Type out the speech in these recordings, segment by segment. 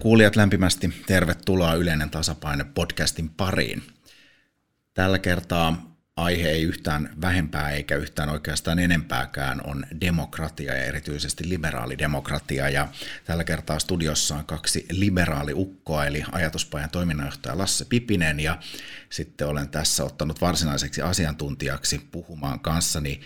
Kuulijat, lämpimästi tervetuloa Yleinen tasapaine podcastin pariin. Tällä kertaa aihe ei yhtään vähempää eikä yhtään oikeastaan enempääkään on demokratia ja erityisesti liberaalidemokratia. Ja tällä kertaa studiossa on kaksi liberaaliukkoa eli ajatuspajan toiminnanjohtaja Lasse Pipinen ja sitten olen tässä ottanut varsinaiseksi asiantuntijaksi puhumaan kanssani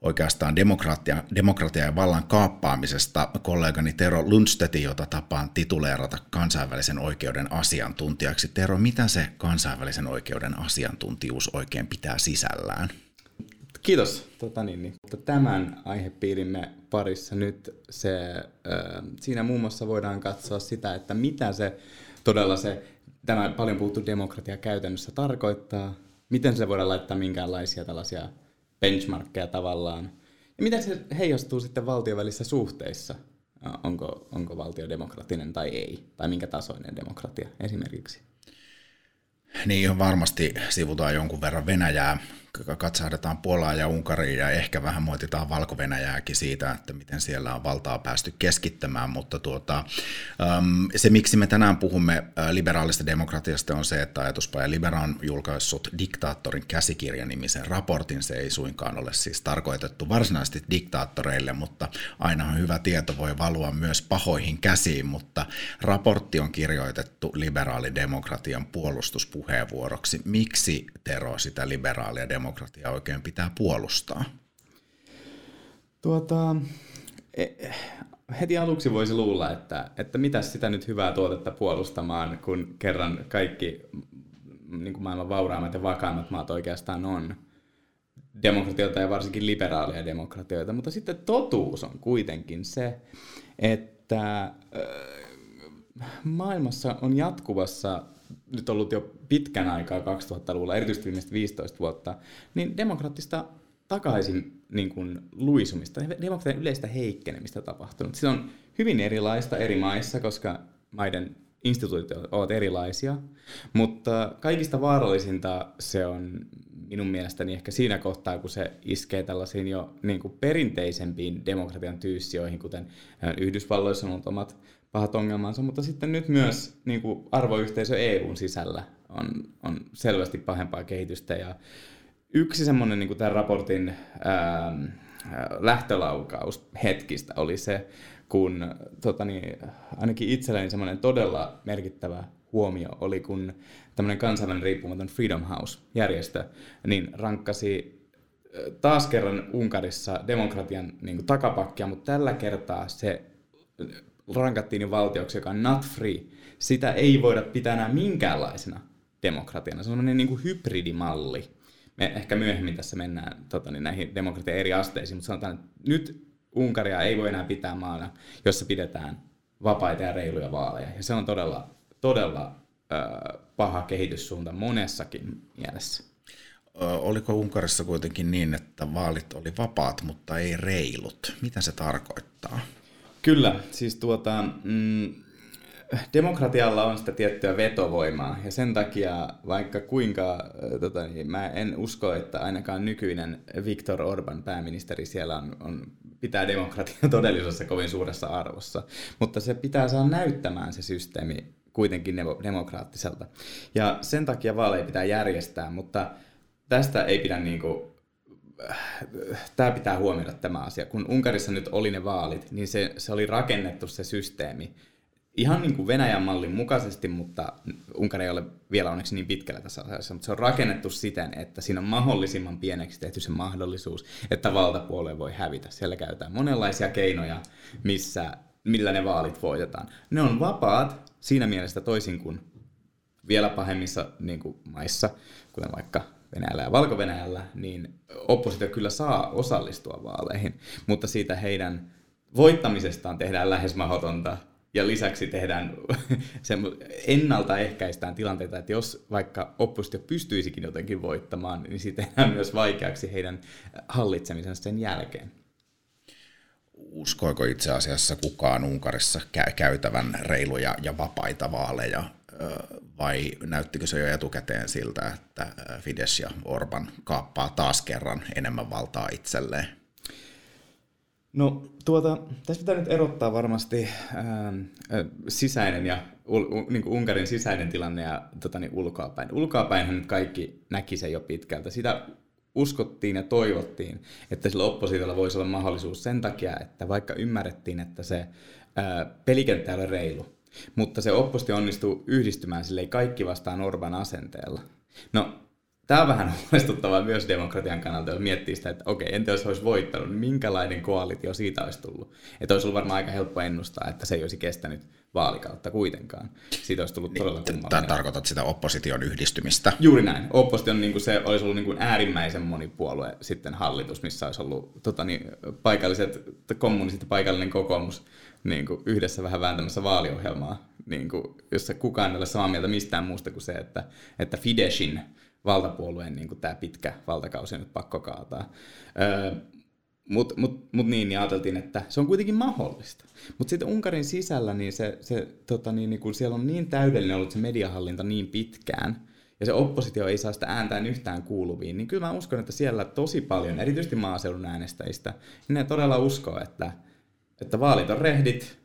oikeastaan demokratia, demokratia ja vallan kaappaamisesta kollegani Tero Lundstedtin, jota tapaan tituleerata kansainvälisen oikeuden asiantuntijaksi. Tero, mitä se kansainvälisen oikeuden asiantuntijuus oikein pitää sisällään? Kiitos. Tota niin, niin. Tämän aihepiirimme parissa nyt se, siinä muun muassa voidaan katsoa sitä, että mitä se todella se, tämä paljon puhuttu demokratia käytännössä tarkoittaa, miten se voidaan laittaa minkäänlaisia tällaisia benchmarkkeja tavallaan. Ja miten se heijastuu sitten valtion välissä suhteissa? Onko, onko valtio demokratinen tai ei? Tai minkä tasoinen demokratia esimerkiksi? Niin, varmasti sivutaan jonkun verran Venäjää katsahdetaan Puolaa ja Unkariin ja ehkä vähän moititaan valko siitä, että miten siellä on valtaa päästy keskittämään, mutta tuota, se miksi me tänään puhumme liberaalista demokratiasta on se, että ajatuspaja Libera on julkaissut diktaattorin käsikirjanimisen raportin, se ei suinkaan ole siis tarkoitettu varsinaisesti diktaattoreille, mutta aina hyvä tieto voi valua myös pahoihin käsiin, mutta raportti on kirjoitettu liberaalidemokratian puolustuspuheenvuoroksi. Miksi Tero sitä liberaalia demokratiaa oikein pitää puolustaa? Tuota, e, heti aluksi voisi luulla, että, että mitä sitä nyt hyvää tuotetta puolustamaan, kun kerran kaikki niin kuin maailman vauraimmat ja vakaimmat maat oikeastaan on demokratioita ja varsinkin liberaalia demokratioita. Mutta sitten totuus on kuitenkin se, että maailmassa on jatkuvassa nyt ollut jo pitkän aikaa 2000-luvulla, erityisesti viimeiset 15 vuotta, niin demokraattista takaisin niin kuin luisumista, demokratian yleistä heikkenemistä tapahtunut. Se on hyvin erilaista eri maissa, koska maiden instituutiot ovat erilaisia, mutta kaikista vaarallisinta se on minun mielestäni ehkä siinä kohtaa, kun se iskee tällaisiin jo niin kuin perinteisempiin demokratian tyyssioihin, kuten Yhdysvalloissa on ollut omat pahat ongelmansa, mutta sitten nyt myös niin kuin arvoyhteisö EUn sisällä on, on selvästi pahempaa kehitystä. Ja yksi semmoinen niin tämän raportin ää, lähtölaukaus hetkistä oli se, kun tota niin, ainakin itselleni semmoinen todella merkittävä huomio oli, kun tämmöinen kansainvälinen riippumaton Freedom House-järjestö niin rankkasi taas kerran Unkarissa demokratian niin kuin, takapakkia, mutta tällä kertaa se rankattiin valtioksi, joka on not free, sitä ei voida pitää enää minkäänlaisena demokratiana. Se on sellainen niin kuin hybridimalli. Me ehkä myöhemmin tässä mennään tota, niin näihin demokratian eri asteisiin, mutta sanotaan, että nyt Unkaria ei voi enää pitää maana, jossa pidetään vapaita ja reiluja vaaleja. Ja se on todella, todella äh, paha kehityssuunta monessakin mielessä. Oliko Unkarissa kuitenkin niin, että vaalit oli vapaat, mutta ei reilut? Mitä se tarkoittaa? Kyllä, siis tuota, mm, demokratialla on sitä tiettyä vetovoimaa ja sen takia vaikka kuinka, tota, niin mä en usko, että ainakaan nykyinen Viktor Orban pääministeri siellä on, on pitää demokratia todellisuudessa kovin suuressa arvossa, mutta se pitää saada näyttämään se systeemi kuitenkin demokraattiselta. Ja sen takia vaaleja pitää järjestää, mutta tästä ei pidä niin kuin tämä pitää huomioida tämä asia. Kun Unkarissa nyt oli ne vaalit, niin se, se oli rakennettu se systeemi ihan niin kuin Venäjän mallin mukaisesti, mutta Unkari ei ole vielä onneksi niin pitkällä tässä asiassa, mutta se on rakennettu siten, että siinä on mahdollisimman pieneksi tehty se mahdollisuus, että valtapuolue voi hävitä. Siellä käytetään monenlaisia keinoja, missä, millä ne vaalit voitetaan. Ne on vapaat siinä mielessä toisin kuin vielä pahemmissa niin kuin maissa, kuten vaikka Venäjällä ja Valko-Venäjällä, niin oppositio kyllä saa osallistua vaaleihin, mutta siitä heidän voittamisestaan tehdään lähes mahdotonta ja lisäksi tehdään ennaltaehkäistään tilanteita, että jos vaikka oppositio pystyisikin jotenkin voittamaan, niin siitä tehdään myös vaikeaksi heidän hallitsemisensa sen jälkeen. Uskoiko itse asiassa kukaan Unkarissa käytävän reiluja ja vapaita vaaleja vai näyttikö se jo etukäteen siltä, että Fidesz ja Orban kaappaa taas kerran enemmän valtaa itselleen? No tuota, tässä pitää nyt erottaa varmasti ää, sisäinen ja ul, u, niin kuin Unkarin sisäinen tilanne ja tota, niin ulkoapäin. Ulkoapäinhän nyt kaikki näki sen jo pitkältä. Sitä uskottiin ja toivottiin, että sillä oppositiolla voisi olla mahdollisuus sen takia, että vaikka ymmärrettiin, että se ää, pelikenttä ei ole reilu, mutta se oppositio onnistuu yhdistymään sille kaikki vastaan Orban asenteella. No, Tämä on vähän huolestuttavaa myös demokratian kannalta, jos miettii sitä, että okei, entä jos olisi voittanut, niin minkälainen koalitio siitä olisi tullut. Että olisi ollut varmaan aika helppo ennustaa, että se ei olisi kestänyt vaalikautta kuitenkaan. Siitä olisi tullut todella niin, kummallinen. Tarkoitat sitä opposition yhdistymistä? Juuri näin. Opposition niin kuin se olisi ollut niin kuin äärimmäisen monipuolue sitten hallitus, missä olisi ollut tota, niin, paikalliset kommunistit ja paikallinen kokoomus niin kuin yhdessä vähän vääntämässä vaaliohjelmaa, niin kuin, jossa kukaan ei ole samaa mieltä mistään muusta kuin se, että, että Fideshin valtapuolueen niin kuin tämä pitkä valtakausi on nyt pakko kaataa. Öö, mutta mut, mut niin, niin ajateltiin, että se on kuitenkin mahdollista. Mutta sitten Unkarin sisällä, niin, se, se, tota niin, niin kun siellä on niin täydellinen ollut se mediahallinta niin pitkään, ja se oppositio ei saa sitä ääntään yhtään kuuluviin, niin kyllä mä uskon, että siellä tosi paljon, erityisesti maaseudun äänestäjistä, niin ne todella uskoo, että, että vaalit on rehdit,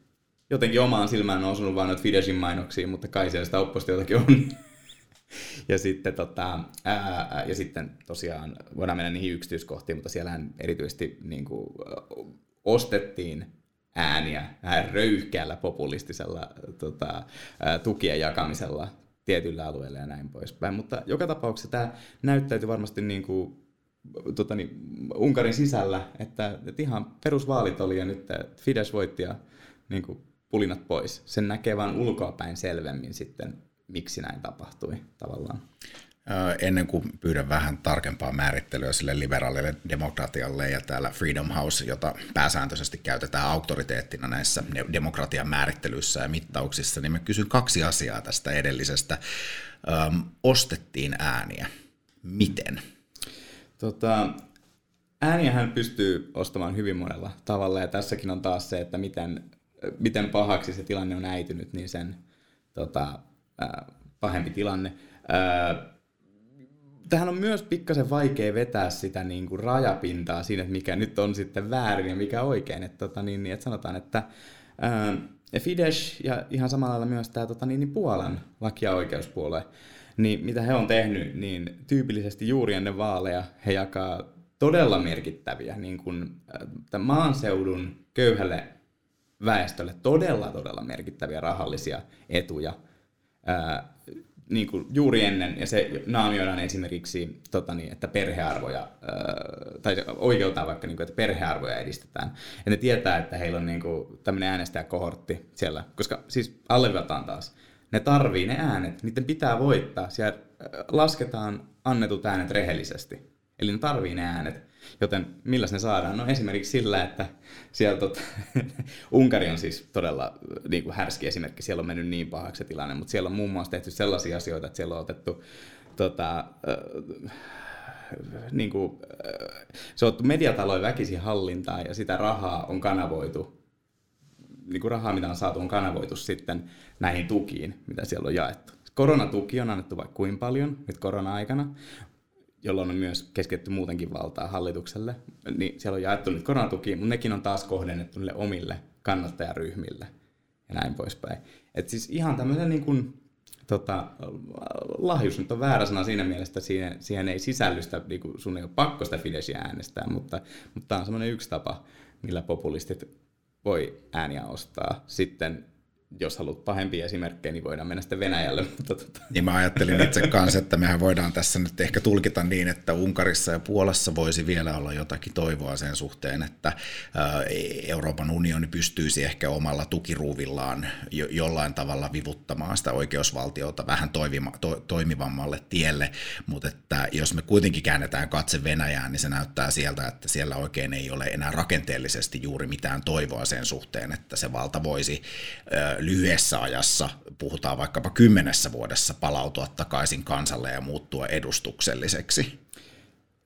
jotenkin omaan silmään on osunut vain noita Fidesin mainoksia, mutta kai siellä sitä oppositiotakin on. ja, sitten, tota, ää, ja sitten tosiaan voidaan mennä niihin yksityiskohtiin, mutta siellähän erityisesti niin kuin, ostettiin ääniä vähän röyhkeällä populistisella tota, tukien jakamisella tietyillä alueilla ja näin poispäin. Mutta joka tapauksessa tämä näyttäytyy varmasti niin kuin, tota, niin, Unkarin sisällä, että, että ihan perusvaalit oli ja nyt Fidesz voitti ja niin kuin, pulinat pois. Sen näkee vain ulkoapäin selvemmin sitten miksi näin tapahtui tavallaan. Ennen kuin pyydän vähän tarkempaa määrittelyä sille liberaalille demokratialle ja täällä Freedom House, jota pääsääntöisesti käytetään auktoriteettina näissä demokratian määrittelyissä ja mittauksissa, niin mä kysyn kaksi asiaa tästä edellisestä. Ostettiin ääniä. Miten? Tota, ääniähän pystyy ostamaan hyvin monella tavalla ja tässäkin on taas se, että miten, miten pahaksi se tilanne on äitynyt, niin sen tota, pahempi tilanne. Tähän on myös pikkasen vaikea vetää sitä niin kuin rajapintaa siinä, että mikä nyt on sitten väärin ja mikä oikein. Että, tota, niin, niin, että sanotaan, että ää, Fidesz ja ihan samalla lailla myös tämä tota, niin, niin Puolan laki- ja oikeuspuolue, niin mitä he on tehnyt, niin tyypillisesti juuri ennen vaaleja he jakaa todella merkittäviä niin kuin, maanseudun köyhälle väestölle todella, todella merkittäviä rahallisia etuja – ää, niin kuin juuri ennen, ja se naamioidaan esimerkiksi, tota niin, että perhearvoja, ää, tai oikeutaan vaikka, niin kuin, että perhearvoja edistetään. Ja ne tietää, että heillä on niin kuin, tämmöinen äänestäjäkohortti siellä, koska siis alleviivataan taas, ne tarvii ne äänet, niiden pitää voittaa, siellä lasketaan annetut äänet rehellisesti. Eli ne tarvii ne äänet. Joten millä ne saadaan? No esimerkiksi sillä, että siellä tot, Unkari on siis todella niin kuin härski esimerkki, siellä on mennyt niin pahaksi se tilanne, mutta siellä on muun muassa tehty sellaisia asioita, että siellä on otettu tota, äh, niin kuin, äh, se on otettu mediatalojen väkisin hallintaan ja sitä rahaa on kanavoitu, niin kuin rahaa mitä on saatu on kanavoitu sitten näihin tukiin, mitä siellä on jaettu. Koronatuki on annettu vaikka kuin paljon nyt korona-aikana, jolloin on myös keskitetty muutenkin valtaa hallitukselle, niin siellä on jaettu nyt koronatuki, mutta nekin on taas kohdennettu niille omille kannattajaryhmille ja näin poispäin. Et siis ihan tämmöinen niin kuin, tota, lahjus nyt on väärä sana siinä mielessä, että siihen, siihen ei sisällystä, niin kuin sun ei ole pakko sitä Fideszia äänestää, mutta, mutta tämä on semmoinen yksi tapa, millä populistit voi ääniä ostaa. Sitten jos haluat pahempia esimerkkejä, niin voidaan mennä sitten Venäjälle. Mutta tota. Niin mä ajattelin itse kanssa, että mehän voidaan tässä nyt ehkä tulkita niin, että Unkarissa ja Puolassa voisi vielä olla jotakin toivoa sen suhteen, että Euroopan unioni pystyisi ehkä omalla tukiruuvillaan jo, jollain tavalla vivuttamaan sitä oikeusvaltiota vähän toivima, to, toimivammalle tielle, mutta että jos me kuitenkin käännetään katse Venäjään, niin se näyttää sieltä, että siellä oikein ei ole enää rakenteellisesti juuri mitään toivoa sen suhteen, että se valta voisi lyhyessä ajassa, puhutaan vaikkapa kymmenessä vuodessa, palautua takaisin kansalle ja muuttua edustukselliseksi?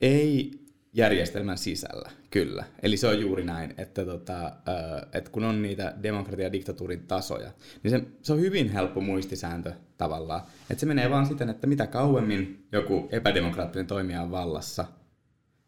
Ei järjestelmän sisällä, kyllä. Eli se on juuri näin, että, tota, että kun on niitä demokratia- ja diktatuurin tasoja, niin se, se on hyvin helppo muistisääntö tavallaan. Että se menee vaan siten, että mitä kauemmin joku epädemokraattinen toimija on vallassa,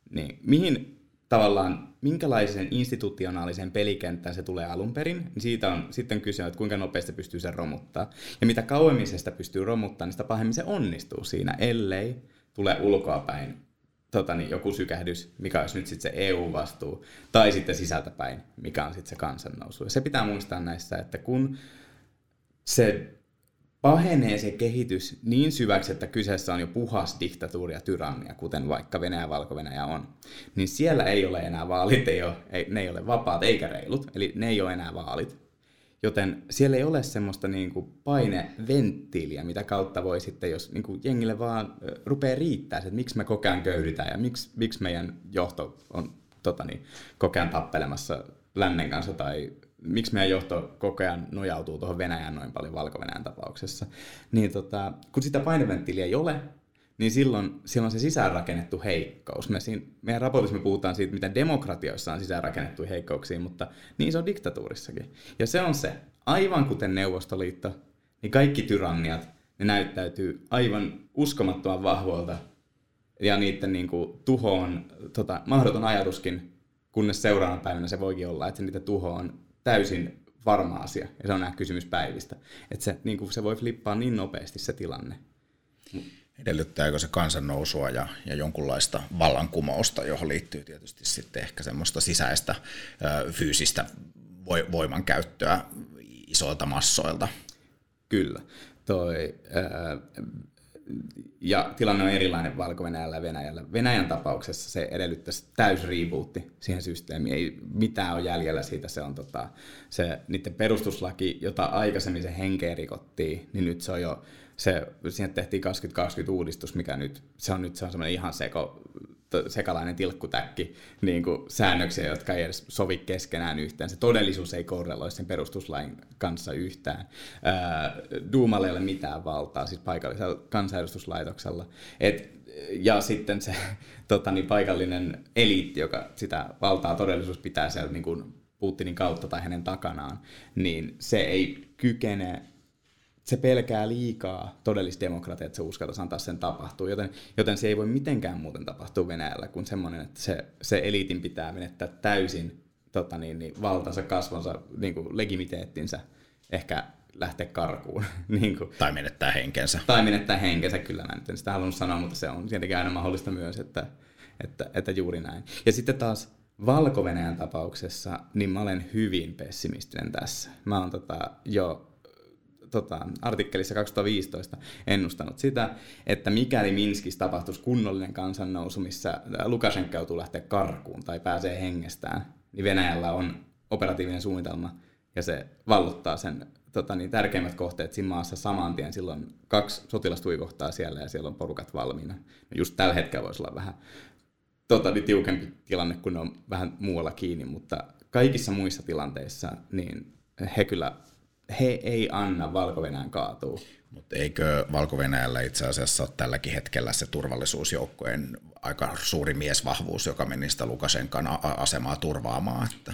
niin mihin tavallaan minkälaisen institutionaalisen pelikentän se tulee alun perin, niin siitä on sitten kyse, että kuinka nopeasti pystyy sen romuttaa. Ja mitä kauemmin se sitä pystyy romuttamaan, niin sitä pahemmin se onnistuu siinä, ellei tule ulkoapäin tota niin, joku sykähdys, mikä olisi nyt sitten se EU-vastuu, tai sitten sisältäpäin, mikä on sitten se kansannousu. Ja se pitää muistaa näissä, että kun se pahenee se kehitys niin syväksi, että kyseessä on jo puhas diktatuuri ja tyrannia, kuten vaikka Venäjä ja valko on, niin siellä ei ole enää vaalit, ei ole, ei, ne ei ole vapaat eikä reilut, eli ne ei ole enää vaalit. Joten siellä ei ole semmoista niin kuin paineventtiiliä, mitä kautta voi sitten, jos niin kuin jengille vaan rupeaa riittää, että miksi me koko ajan köydytään ja miksi, miksi meidän johto on tota niin, tappelemassa lännen kanssa tai miksi meidän johto koko ajan nojautuu tuohon Venäjään noin paljon valko tapauksessa, niin tota, kun sitä paineventtiiliä ei ole, niin silloin, silloin se sisäänrakennettu heikkous. Me siinä, meidän raportissa me puhutaan siitä, miten demokratioissa on sisäänrakennettu heikkouksia, mutta niin se on diktatuurissakin. Ja se on se, aivan kuten Neuvostoliitto, niin kaikki tyranniat, ne näyttäytyy aivan uskomattoman vahvoilta ja niiden niin kuin, tuho on tota, mahdoton ajatuskin, kunnes seuraavana päivänä se voikin olla, että niitä tuho on täysin varma asia, ja se on nämä kysymyspäivistä. Että se, niin kuin se voi flippaa niin nopeasti se tilanne. Edellyttääkö se kansannousua ja, ja jonkunlaista vallankumousta, johon liittyy tietysti sitten ehkä semmoista sisäistä ö, fyysistä voimankäyttöä isoilta massoilta? Kyllä. Toi, ää, ja tilanne on erilainen valko ja Venäjällä. Venäjän tapauksessa se edellyttäisi täys rebootti siihen systeemiin. Ei mitään ole jäljellä siitä. Se on tota, se, niiden perustuslaki, jota aikaisemmin se henkeä rikottiin, niin nyt se on jo, se, siihen tehtiin 2020 uudistus, mikä nyt, se on nyt se on semmoinen ihan seko, sekalainen tilkkutäkki niin kuin säännöksiä, jotka ei edes sovi keskenään yhteen. Se todellisuus ei korreloi sen perustuslain kanssa yhtään. Duumalle ei ole mitään valtaa, siis paikallisella kansanedustuslaitoksella. Et, ja sitten se tota, niin paikallinen eliitti, joka sitä valtaa todellisuus pitää siellä niin kuin Putinin kautta tai hänen takanaan, niin se ei kykene se pelkää liikaa todellista demokratiaa, että se uskaltaisi antaa sen tapahtua, joten, joten se ei voi mitenkään muuten tapahtua Venäjällä kuin semmoinen, että se, se eliitin pitää menettää täysin tota niin, niin, valtansa, kasvonsa, niin kuin legimiteettinsä, ehkä lähteä karkuun. niin kuin. Tai menettää henkensä. Tai menettää henkensä, kyllä mä nyt en sitä halunnut sanoa, mutta se on tietenkin aina mahdollista myös, että, että, että juuri näin. Ja sitten taas valko tapauksessa, niin mä olen hyvin pessimistinen tässä. Mä oon tota, jo tota, artikkelissa 2015 ennustanut sitä, että mikäli Minskissä tapahtuisi kunnollinen kansannousu, missä Lukashenko joutuu lähteä karkuun tai pääsee hengestään, niin Venäjällä on operatiivinen suunnitelma ja se valluttaa sen tota, niin, tärkeimmät kohteet siinä maassa saman tien. Silloin kaksi sotilastuikohtaa siellä ja siellä on porukat valmiina. No just tällä hetkellä voisi olla vähän tota, niin, tiukempi tilanne, kun ne on vähän muualla kiinni, mutta kaikissa muissa tilanteissa niin he kyllä he ei anna valko kaatua. Mutta eikö valko itse asiassa ole tälläkin hetkellä se turvallisuusjoukkojen aika suuri miesvahvuus, joka meni sitä Lukashenkan asemaa turvaamaan? Että...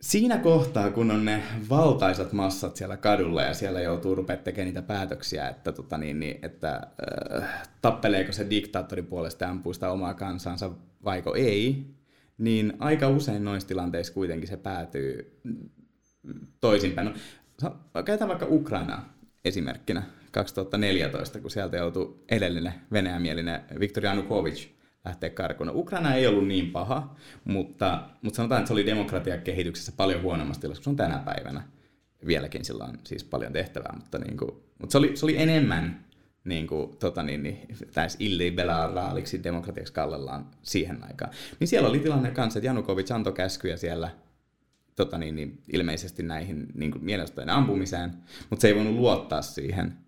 Siinä kohtaa, kun on ne valtaisat massat siellä kadulla ja siellä joutuu rupeaa tekemään niitä päätöksiä, että, tota niin, niin, että äh, tappeleeko se diktaattori puolesta ampuu sitä omaa kansansa vaiko ei, niin aika usein noissa tilanteissa kuitenkin se päätyy toisinpäin. No, käytetään vaikka Ukrainaa esimerkkinä 2014, kun sieltä joutui edellinen venäjämielinen Viktor Yanukovych lähteä karkuun. No, Ukraina ei ollut niin paha, mutta, mutta sanotaan, että se oli demokratiakehityksessä paljon huonommassa tilassa kuin se on tänä päivänä. Vieläkin sillä on siis paljon tehtävää, mutta, niin kuin, mutta se, oli, se oli enemmän niin kuin, tota niin, niin, illiberaaliksi demokratiaksi kallellaan siihen aikaan. Niin siellä oli tilanne kanssa, että Janukovic antoi käskyjä siellä tota niin, niin, ilmeisesti näihin niin mielestäni ampumiseen, mutta se ei voinut luottaa siihen,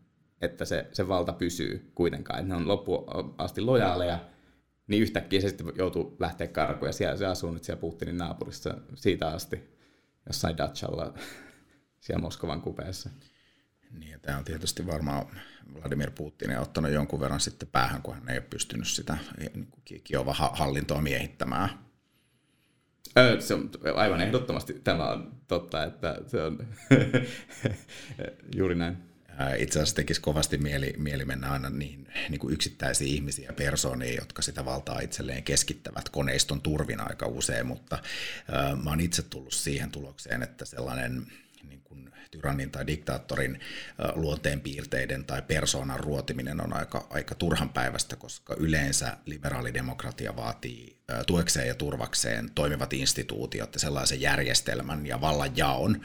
että se, se valta pysyy kuitenkaan, että ne on loppuun asti lojaaleja, niin yhtäkkiä se sitten joutuu lähteä karkuun, ja siellä se asuu nyt siellä Putinin naapurissa siitä asti, jossain Dachalla siellä Moskovan kupeessa. Niin, tämä on tietysti varmaan Vladimir Putin ottanut jonkun verran sitten päähän, kun hän ei ole pystynyt sitä niin Kiova hallintoa miehittämään se on aivan ehdottomasti tämä on totta, että se on juuri näin. Itse asiassa tekisi kovasti mieli, mieli mennä aina niin, niin kuin yksittäisiä ihmisiä ja persoonia, jotka sitä valtaa itselleen keskittävät koneiston turvin aika usein, mutta äh, mä oon itse tullut siihen tulokseen, että sellainen niin kuin tyrannin tai diktaattorin luonteenpiirteiden tai persoonan ruotiminen on aika, aika turhan päivästä, koska yleensä liberaalidemokratia vaatii tuekseen ja turvakseen toimivat instituutiot ja sellaisen järjestelmän ja vallanjaon,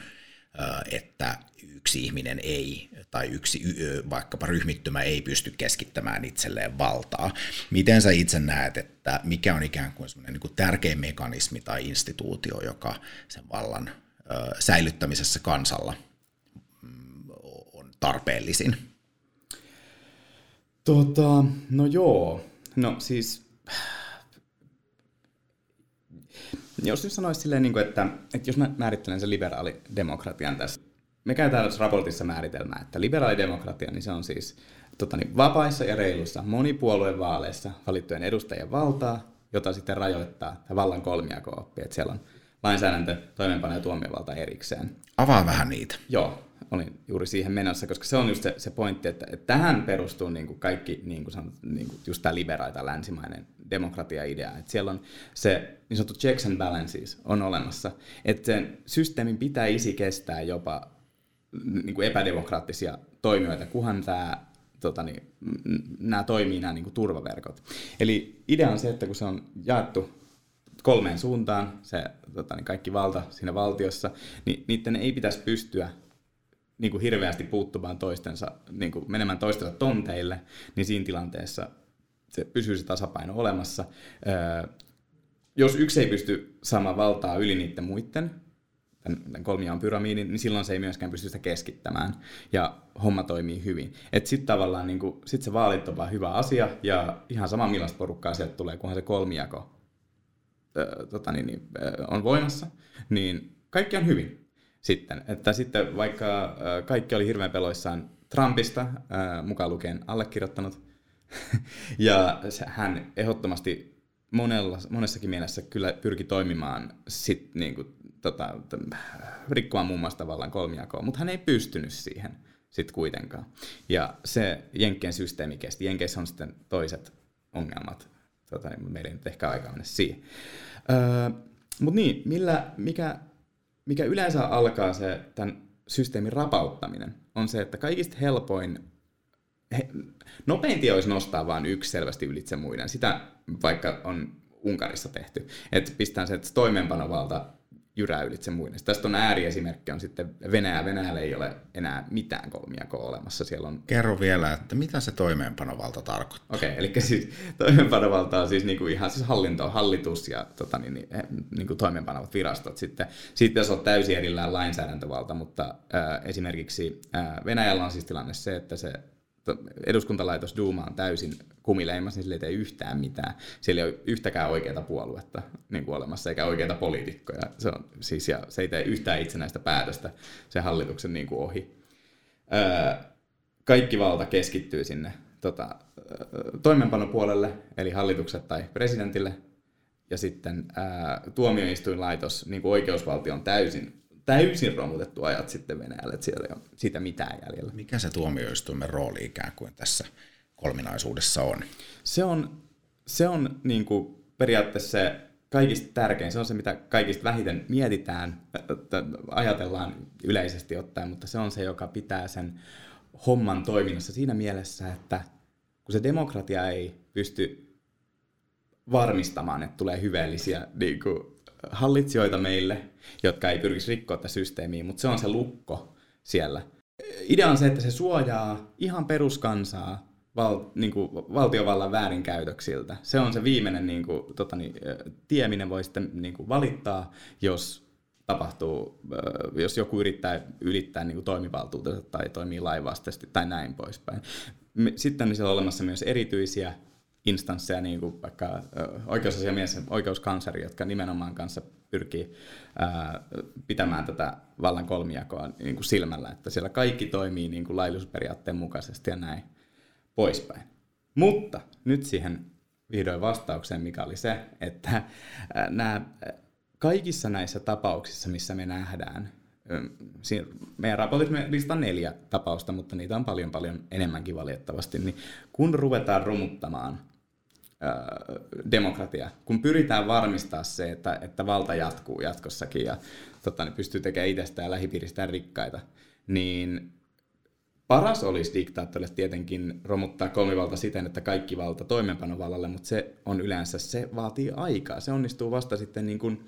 että yksi ihminen ei tai yksi vaikkapa ryhmittymä ei pysty keskittämään itselleen valtaa. Miten sä itse näet, että mikä on ikään kuin, niin kuin tärkein mekanismi tai instituutio, joka sen vallan säilyttämisessä kansalla mm, on tarpeellisin? Tota, no joo, no siis jos nyt sanoisi silleen, niin kuin, että, että jos mä määrittelen sen liberaalidemokratian tässä, me käytetään tässä raportissa määritelmää, että liberaalidemokratia, niin se on siis tota niin, vapaissa ja reiluissa monipuolueen vaaleissa valittujen edustajien valtaa, jota sitten rajoittaa tämä vallan kolmiako-oppi, että siellä on lainsäädäntö, toimeenpano ja tuomiovalta erikseen. Avaa vähän niitä. Joo, olin juuri siihen menossa, koska se on just se, se pointti, että, että tähän perustuu niin kuin kaikki niin kuin sanot, niin kuin just tämä liberaita länsimainen demokratia-idea. Että siellä on se niin sanottu checks and balances on olemassa, että sen systeemin pitäisi kestää jopa niin kuin epädemokraattisia toimijoita, kunhan tämä tota niin, nämä toimii nämä niin kuin turvaverkot. Eli idea on se, että kun se on jaettu kolmeen suuntaan, se tota, niin kaikki valta siinä valtiossa, niin niiden ei pitäisi pystyä niin kuin hirveästi puuttumaan toistensa, niin kuin menemään toistensa tonteille, niin siinä tilanteessa se pysyy se tasapaino olemassa. Öö, jos yksi ei pysty saamaan valtaa yli niiden muiden, tämän kolmiaan pyramidin, niin silloin se ei myöskään pysty sitä keskittämään ja homma toimii hyvin. Että sitten tavallaan niin kuin, sit se vaalit on vaan hyvä asia ja ihan sama millaista porukkaa sieltä tulee, kunhan se kolmiako tota niin, niin, on voimassa, niin kaikki on hyvin sitten. Että sitten vaikka kaikki oli hirveän peloissaan Trumpista, mukaan lukien allekirjoittanut, ja hän ehdottomasti monella, monessakin mielessä kyllä pyrki toimimaan sit, niin kuin, tota, rikkomaan muun muassa tavallaan kolmiakoa, mutta hän ei pystynyt siihen sitten kuitenkaan. Ja se Jenkkien systeemi kesti. Jenkeissä on sitten toiset ongelmat tota, niin meillä ei nyt ehkä aikaa mennä siihen. Öö, Mutta niin, millä, mikä, mikä yleensä alkaa se tämän systeemin rapauttaminen, on se, että kaikista helpoin, he, nopein tie olisi nostaa vain yksi selvästi ylitse muiden. Sitä vaikka on Unkarissa tehty, että pistetään se, että toimeenpanovalta jyrää ylitse muiden. Tästä on ääriesimerkki on sitten Venäjä. Venäjällä ei ole enää mitään kolmiakoa olemassa. Siellä on... Kerro vielä, että mitä se toimeenpanovalta tarkoittaa. Okei, okay, eli siis toimeenpanovalta on siis niinku ihan siis hallinto, hallitus ja tota, niin, niin, niinku toimeenpanavat virastot. Sitten, sitten jos on täysin erillään lainsäädäntövalta, mutta äh, esimerkiksi äh, Venäjällä on siis tilanne se, että se eduskuntalaitos Duuma on täysin kumileimas, niin sille ei tee yhtään mitään. Siellä ei ole yhtäkään oikeaa puoluetta niin kuin olemassa, eikä oikeita poliitikkoja. Se, on, siis, ja se ei tee yhtään itsenäistä päätöstä sen hallituksen niin kuin ohi. Öö, kaikki valta keskittyy sinne tota, toimenpanopuolelle, eli hallitukset tai presidentille, ja sitten ää, tuomioistuinlaitos, niin kuin oikeusvaltio on täysin täysin romutettu ajat sitten Venäjälle, että siellä ei ole siitä mitään jäljellä. Mikä se tuomioistuimen rooli ikään kuin tässä kolminaisuudessa on? Se on, se on niin kuin periaatteessa se kaikista tärkein, se on se, mitä kaikista vähiten mietitään, ajatellaan yleisesti ottaen, mutta se on se, joka pitää sen homman toiminnassa siinä mielessä, että kun se demokratia ei pysty varmistamaan, että tulee hyveellisiä niin kuin, hallitsijoita meille, jotka ei pyrkisi rikkoa tätä systeemiä, mutta se on se lukko siellä. Idea on se, että se suojaa ihan peruskansaa val, niin kuin valtiovallan väärinkäytöksiltä. Se on se viimeinen niin kuin, tota niin, tie, minne voi sitten niin kuin valittaa, jos tapahtuu, jos joku yrittää ylittää niin toimivaltuutensa tai toimii lainvastaisesti tai näin poispäin. Sitten on siellä olemassa myös erityisiä instansseja, niin kuin vaikka oikeusasiamies, oikeuskansleri, jotka nimenomaan kanssa pyrkii ää, pitämään tätä vallan kolmijakoa niin kuin silmällä, että siellä kaikki toimii niin kuin laillisuusperiaatteen mukaisesti ja näin poispäin. Mutta nyt siihen vihdoin vastaukseen, mikä oli se, että nämä kaikissa näissä tapauksissa, missä me nähdään meidän raportissa me neljä tapausta, mutta niitä on paljon paljon enemmänkin valitettavasti, niin kun ruvetaan romuttamaan demokratia, kun pyritään varmistaa se, että, että valta jatkuu jatkossakin ja tota, niin pystyy tekemään itsestään ja lähipiiristään rikkaita, niin paras olisi diktaattorille tietenkin romuttaa kolmivalta siten, että kaikki valta toimeenpanovallalle, mutta se on yleensä, se vaatii aikaa. Se onnistuu vasta sitten niin kuin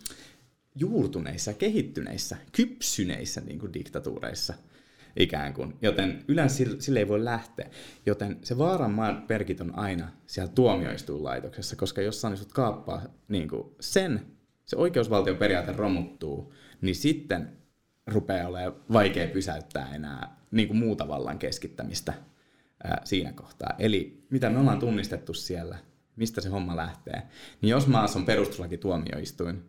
juurtuneissa, kehittyneissä, kypsyneissä niin kuin diktatuureissa ikään kuin. Joten yleensä sille ei voi lähteä. Joten se vaaran perkit on aina siellä tuomioistuinlaitoksessa, koska jos sä kaappaa niin kuin sen, se oikeusvaltion periaate romuttuu, niin sitten rupeaa olemaan vaikea pysäyttää enää niin kuin muuta vallan keskittämistä ää, siinä kohtaa. Eli mitä me ollaan tunnistettu siellä, mistä se homma lähtee, niin jos maassa on perustuslaki tuomioistuin,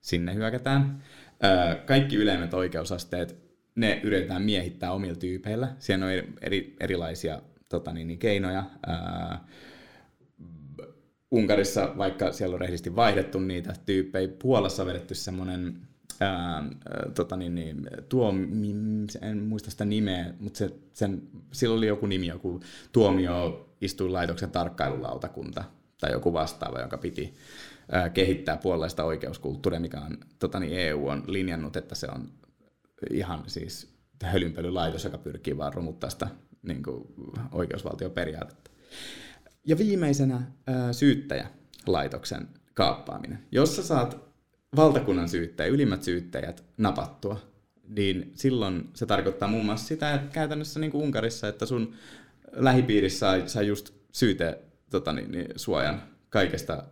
sinne hyökätään. Ää, kaikki ylemmät oikeusasteet, ne yritetään miehittää omilla tyypeillä. Siellä on eri, eri, erilaisia tota niin, niin, keinoja. Ää, Unkarissa, vaikka siellä on rehdisti vaihdettu niitä tyyppejä, Puolassa on vedetty semmoinen ää, tota niin, niin, tuo, en muista sitä nimeä, mutta se, sen, sillä oli joku nimi, joku tuomioistuinlaitoksen tarkkailulautakunta tai joku vastaava, joka piti ää, kehittää puolesta oikeuskulttuuria, mikä on, tota niin, EU on linjannut, että se on ihan siis hölynpölylaitos, joka pyrkii vaan romuttaa sitä niin kuin, oikeusvaltioperiaatetta. Ja viimeisenä syyttäjälaitoksen kaappaaminen. Jos sä saat valtakunnan syyttäjä, ylimmät syyttäjät napattua, niin silloin se tarkoittaa muun muassa sitä, että käytännössä niin kuin Unkarissa, että sun lähipiirissä saa just syyte tota niin, niin, suojan kaikesta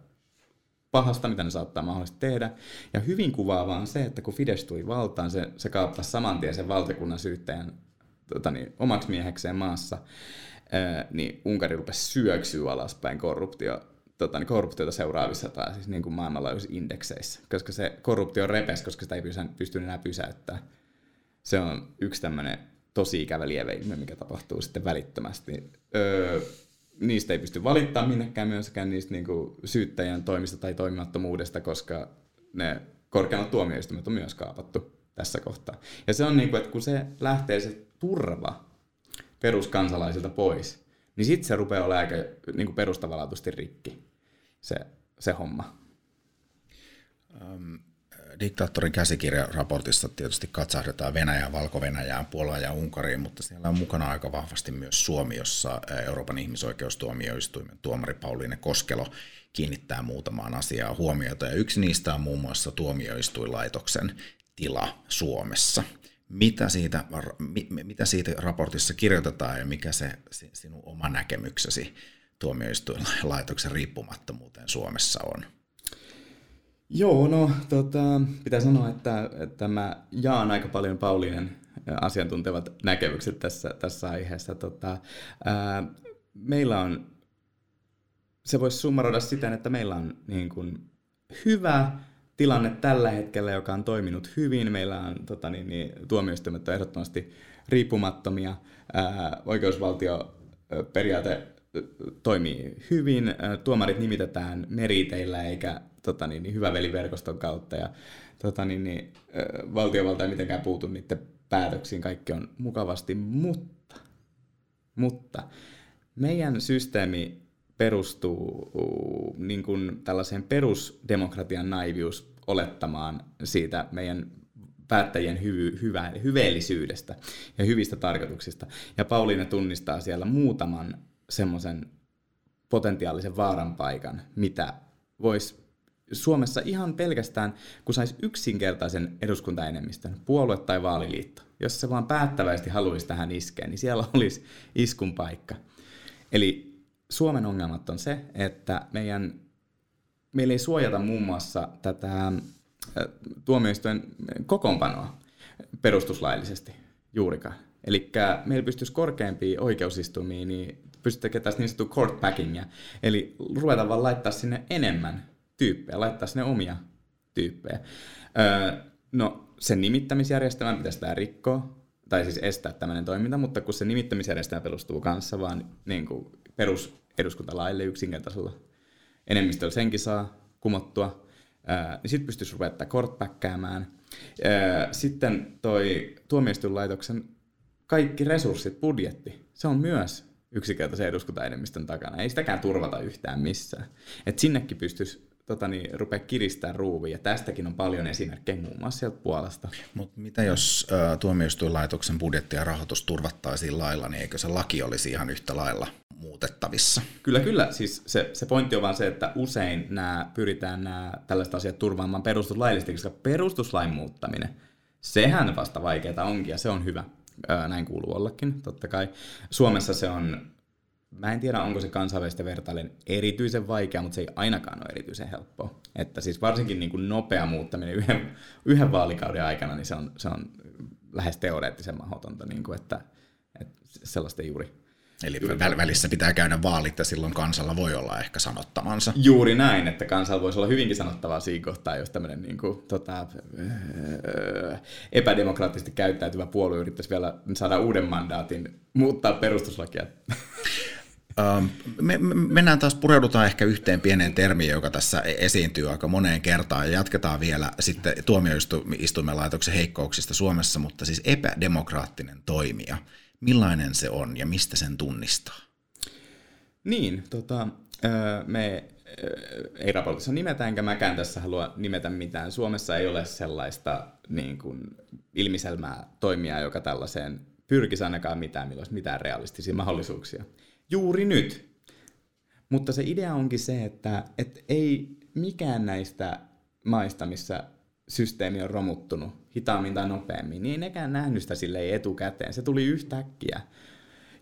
pahasta, mitä ne saattaa mahdollisesti tehdä. Ja hyvin kuvaavaa on se, että kun Fidesz tuli valtaan, se, se kaappasi saman tien sen valtakunnan syyttäjän tota niin, omaksi miehekseen maassa, ää, niin Unkari rupesi syöksyä alaspäin korruptio tota, niin korruptiota seuraavissa tai siis niin kuin maailmanlaajuisissa indekseissä, koska se korruptio repes, koska sitä ei pysty enää pysäyttämään. Se on yksi tämmöinen tosi ikävä lieveilmiö, mikä tapahtuu sitten välittömästi. Öö, niistä ei pysty valittaa minnekään myöskään niistä niin kuin syyttäjän toimista tai toimimattomuudesta, koska ne korkeammat tuomioistuimet on myös kaapattu tässä kohtaa. Ja se on niin kuin, että kun se lähtee se turva peruskansalaisilta pois, niin sitten se rupeaa olemaan aika niin perustavanlaatuisesti rikki se, se homma. Um, diktaattorin käsikirjaraportissa tietysti katsahdetaan Venäjään, Valko-Venäjään, Puolaan ja Unkariin, mutta siellä on mukana aika vahvasti myös Suomi, jossa Euroopan ihmisoikeustuomioistuimen tuomari Pauliine Koskelo kiinnittää muutamaan asiaan huomiota, ja yksi niistä on muun muassa tuomioistuinlaitoksen tila Suomessa. Mitä siitä, mitä siitä raportissa kirjoitetaan ja mikä se sinun oma näkemyksesi tuomioistuinlaitoksen riippumattomuuteen Suomessa on? Joo, no tota, pitää sanoa, että, että mä jaan aika paljon Paulien asiantuntevat näkemykset tässä, tässä aiheessa. Tota, ää, meillä on, se voisi summaroida siten, että meillä on niin kuin, hyvä tilanne tällä hetkellä, joka on toiminut hyvin. Meillä on tota, niin, niin, tuomioistuimet on ehdottomasti riippumattomia. Ää, oikeusvaltioperiaate toimii hyvin. Tuomarit nimitetään meriteillä eikä tota niin, niin hyvä veliverkoston kautta ja tota niin, niin, valtiovalta ei mitenkään puutu niiden päätöksiin. Kaikki on mukavasti, mutta, mutta meidän systeemi perustuu niin kuin tällaiseen perusdemokratian naivius olettamaan siitä meidän päättäjien hyvy, hyvä, hyveellisyydestä ja hyvistä tarkoituksista. Ja Pauliina tunnistaa siellä muutaman semmoisen potentiaalisen vaaran paikan, mitä voisi Suomessa ihan pelkästään, kun saisi yksinkertaisen eduskuntaenemmistön, puolue tai vaaliliitto, jos se vaan päättäväisesti haluaisi tähän iskeä, niin siellä olisi iskun paikka. Eli Suomen ongelmat on se, että meidän, meillä ei suojata muun muassa tätä tuomioistuin kokoonpanoa perustuslaillisesti juurikaan. Eli meillä pystyisi korkeampiin oikeusistumiin niin pystyt tekemään tässä niin sanottua court packingia, eli ruveta vaan laittaa sinne enemmän tyyppejä, laittaa sinne omia tyyppejä. Öö, no, sen nimittämisjärjestelmän pitäisi tämä rikkoa, tai siis estää tämmöinen toiminta, mutta kun se nimittämisjärjestelmä perustuu kanssa vaan niin kuin perus eduskuntalaille yksinkertaisella enemmistöllä senkin saa kumottua, öö, niin sitten pystyisi ruveta kortpäkkäämään – Sitten toi tuomioistuinlaitoksen kaikki resurssit, budjetti, se on myös yksinkertaisen eduskuntaenemmistön takana. Ei sitäkään turvata yhtään missään. Et sinnekin pystyisi tota niin, rupea kiristää ruuvia. Ja tästäkin on paljon esimerkkejä muun muassa sieltä Puolasta. Mutta mitä jos ä, tuomioistuinlaitoksen budjetti ja rahoitus turvattaisiin lailla, niin eikö se laki olisi ihan yhtä lailla muutettavissa? Kyllä, kyllä. Siis se, se pointti on vaan se, että usein nämä, pyritään nämä tällaiset asiat turvaamaan perustuslaillisesti, koska perustuslain muuttaminen, sehän vasta vaikeaa onkin ja se on hyvä. Näin kuuluu ollakin, totta kai. Suomessa se on Mä en tiedä, onko se kansainvälistä vertailen erityisen vaikea, mutta se ei ainakaan ole erityisen helppoa. Että siis varsinkin niin kuin nopea muuttaminen yhden, yhden vaalikauden aikana, niin se on, se on lähes teoreettisen mahdotonta, niin kuin että, että sellaista ei juuri Eli välissä pitää käydä vaalit ja silloin kansalla voi olla ehkä sanottamansa. Juuri näin, että kansalla voisi olla hyvinkin sanottavaa siinä kohtaa, jos tämmöinen niin kuin, tota, epädemokraattisesti käyttäytyvä puolue yrittäisi vielä saada uuden mandaatin muuttaa perustuslakia. Ähm, me, me, mennään taas, pureudutaan ehkä yhteen pieneen termiin, joka tässä e- esiintyy aika moneen kertaan ja jatketaan vielä sitten tuomioistuimen laitoksen heikkouksista Suomessa, mutta siis epädemokraattinen toimija. Millainen se on ja mistä sen tunnistaa? Niin, tota, me ei raportissa nimetä, enkä mäkään tässä halua nimetä mitään. Suomessa ei ole sellaista niin kuin, ilmiselmää toimijaa, joka tällaiseen pyrkisi ainakaan mitään, millä olisi mitään realistisia mahdollisuuksia juuri nyt. Mutta se idea onkin se, että, että ei mikään näistä maista, missä systeemi on romuttunut hitaammin tai nopeammin, niin ei nekään nähnyt sitä silleen etukäteen. Se tuli yhtäkkiä.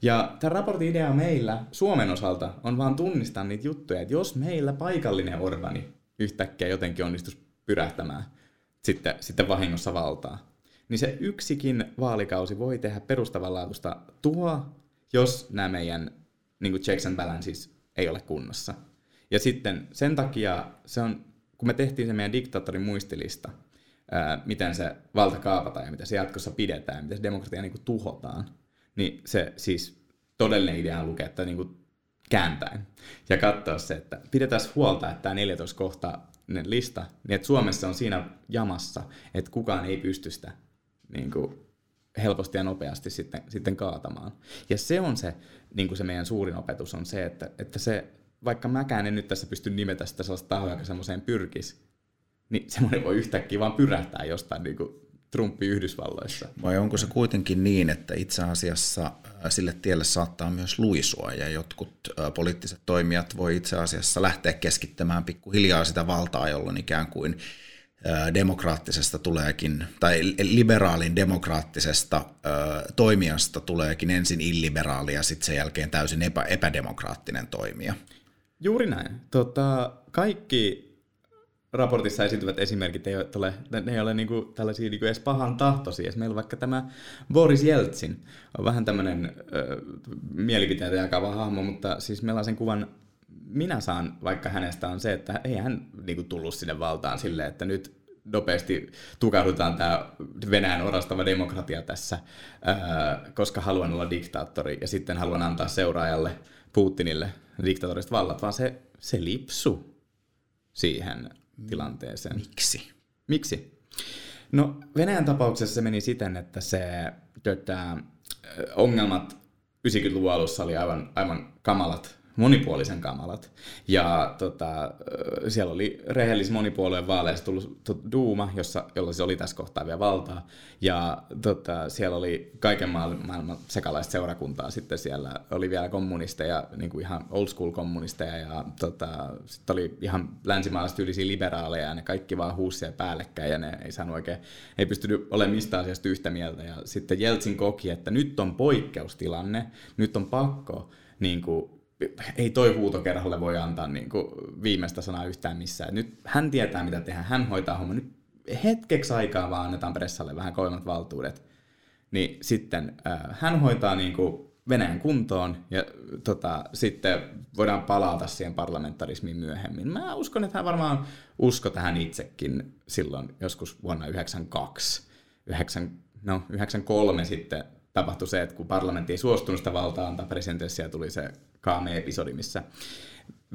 Ja tämän raportin idea meillä Suomen osalta on vaan tunnistaa niitä juttuja, että jos meillä paikallinen Orbani yhtäkkiä jotenkin onnistuisi pyrähtämään sitten, sitten vahingossa valtaa, niin se yksikin vaalikausi voi tehdä perustavanlaatuista tuhoa, jos nämä meidän niin kuin checks and balances ei ole kunnossa. Ja sitten sen takia se on, kun me tehtiin se meidän diktaattorin muistilista, ää, miten se valta kaapataan ja miten se jatkossa pidetään, miten se demokratia niin kuin tuhotaan, niin se siis todellinen idea on lukea, että niin kuin kääntäen ja katsoa se, että pidetään huolta, että tämä 14 kohta lista, niin että Suomessa on siinä jamassa, että kukaan ei pysty sitä niin kuin helposti ja nopeasti sitten, sitten kaatamaan. Ja se on se, niin kuin se meidän suurin opetus on se, että, että se, vaikka mäkään en nyt tässä pysty nimetä sitä sellaista tahoa, joka semmoiseen pyrkisi, niin semmoinen voi yhtäkkiä vaan pyrähtää jostain niin kuin Trumpi Yhdysvalloissa. Vai onko se kuitenkin niin, että itse asiassa sille tielle saattaa myös luisua ja jotkut poliittiset toimijat voi itse asiassa lähteä keskittämään pikkuhiljaa sitä valtaa, jolloin ikään kuin demokraattisesta tuleekin, tai liberaalin demokraattisesta toimijasta tuleekin ensin illiberaali ja sitten sen jälkeen täysin epä, epädemokraattinen toimija. Juuri näin. Tota, kaikki raportissa esiintyvät esimerkit ei ole, ne ei ole niinku tällaisia niinku edes pahan tahtoisia. Meillä vaikka tämä Boris Jeltsin, on vähän tämmöinen mielipiteitä jakava hahmo, mutta siis meillä on sen kuvan minä saan vaikka hänestä on se, että ei hän niinku tullut sinne valtaan silleen, että nyt nopeasti tukahdutaan tämä Venäjän orastava demokratia tässä, koska haluan olla diktaattori ja sitten haluan antaa seuraajalle Putinille diktatorista vallat, vaan se, se lipsu siihen tilanteeseen. Miksi? Miksi? No Venäjän tapauksessa se meni siten, että se tätä, ongelmat 90-luvun alussa oli aivan, aivan kamalat monipuolisen kamalat. Ja tota, siellä oli rehellis monipuolueen vaaleissa tullut Duuma, jossa, jolla se oli tässä kohtaa vielä valtaa. Ja tota, siellä oli kaiken maailman sekalaista seurakuntaa sitten siellä. Oli vielä kommunisteja, niin kuin ihan old school kommunisteja ja tota, sitten oli ihan länsimaalaista tyylisiä liberaaleja ja ne kaikki vaan huusia päällekkäin ja ne ei saanut oikein, ei pystynyt olemaan mistä asiasta yhtä mieltä. Ja sitten Jeltsin koki, että nyt on poikkeustilanne, nyt on pakko niin kuin, ei toi huutokerholle voi antaa niin kuin viimeistä sanaa yhtään missään. Nyt hän tietää, mitä tehdään. Hän hoitaa homma. Nyt hetkeksi aikaa vaan annetaan pressalle vähän kovemmat valtuudet. Niin sitten äh, hän hoitaa niin kuin Venäjän kuntoon ja tota, sitten voidaan palata siihen parlamentarismiin myöhemmin. Mä uskon, että hän varmaan usko tähän itsekin silloin joskus vuonna 1992. 9, no, 93 sitten tapahtui se, että kun parlamentti ei suostunut sitä valtaa antaa presidentille, tuli se kaame-episodi, missä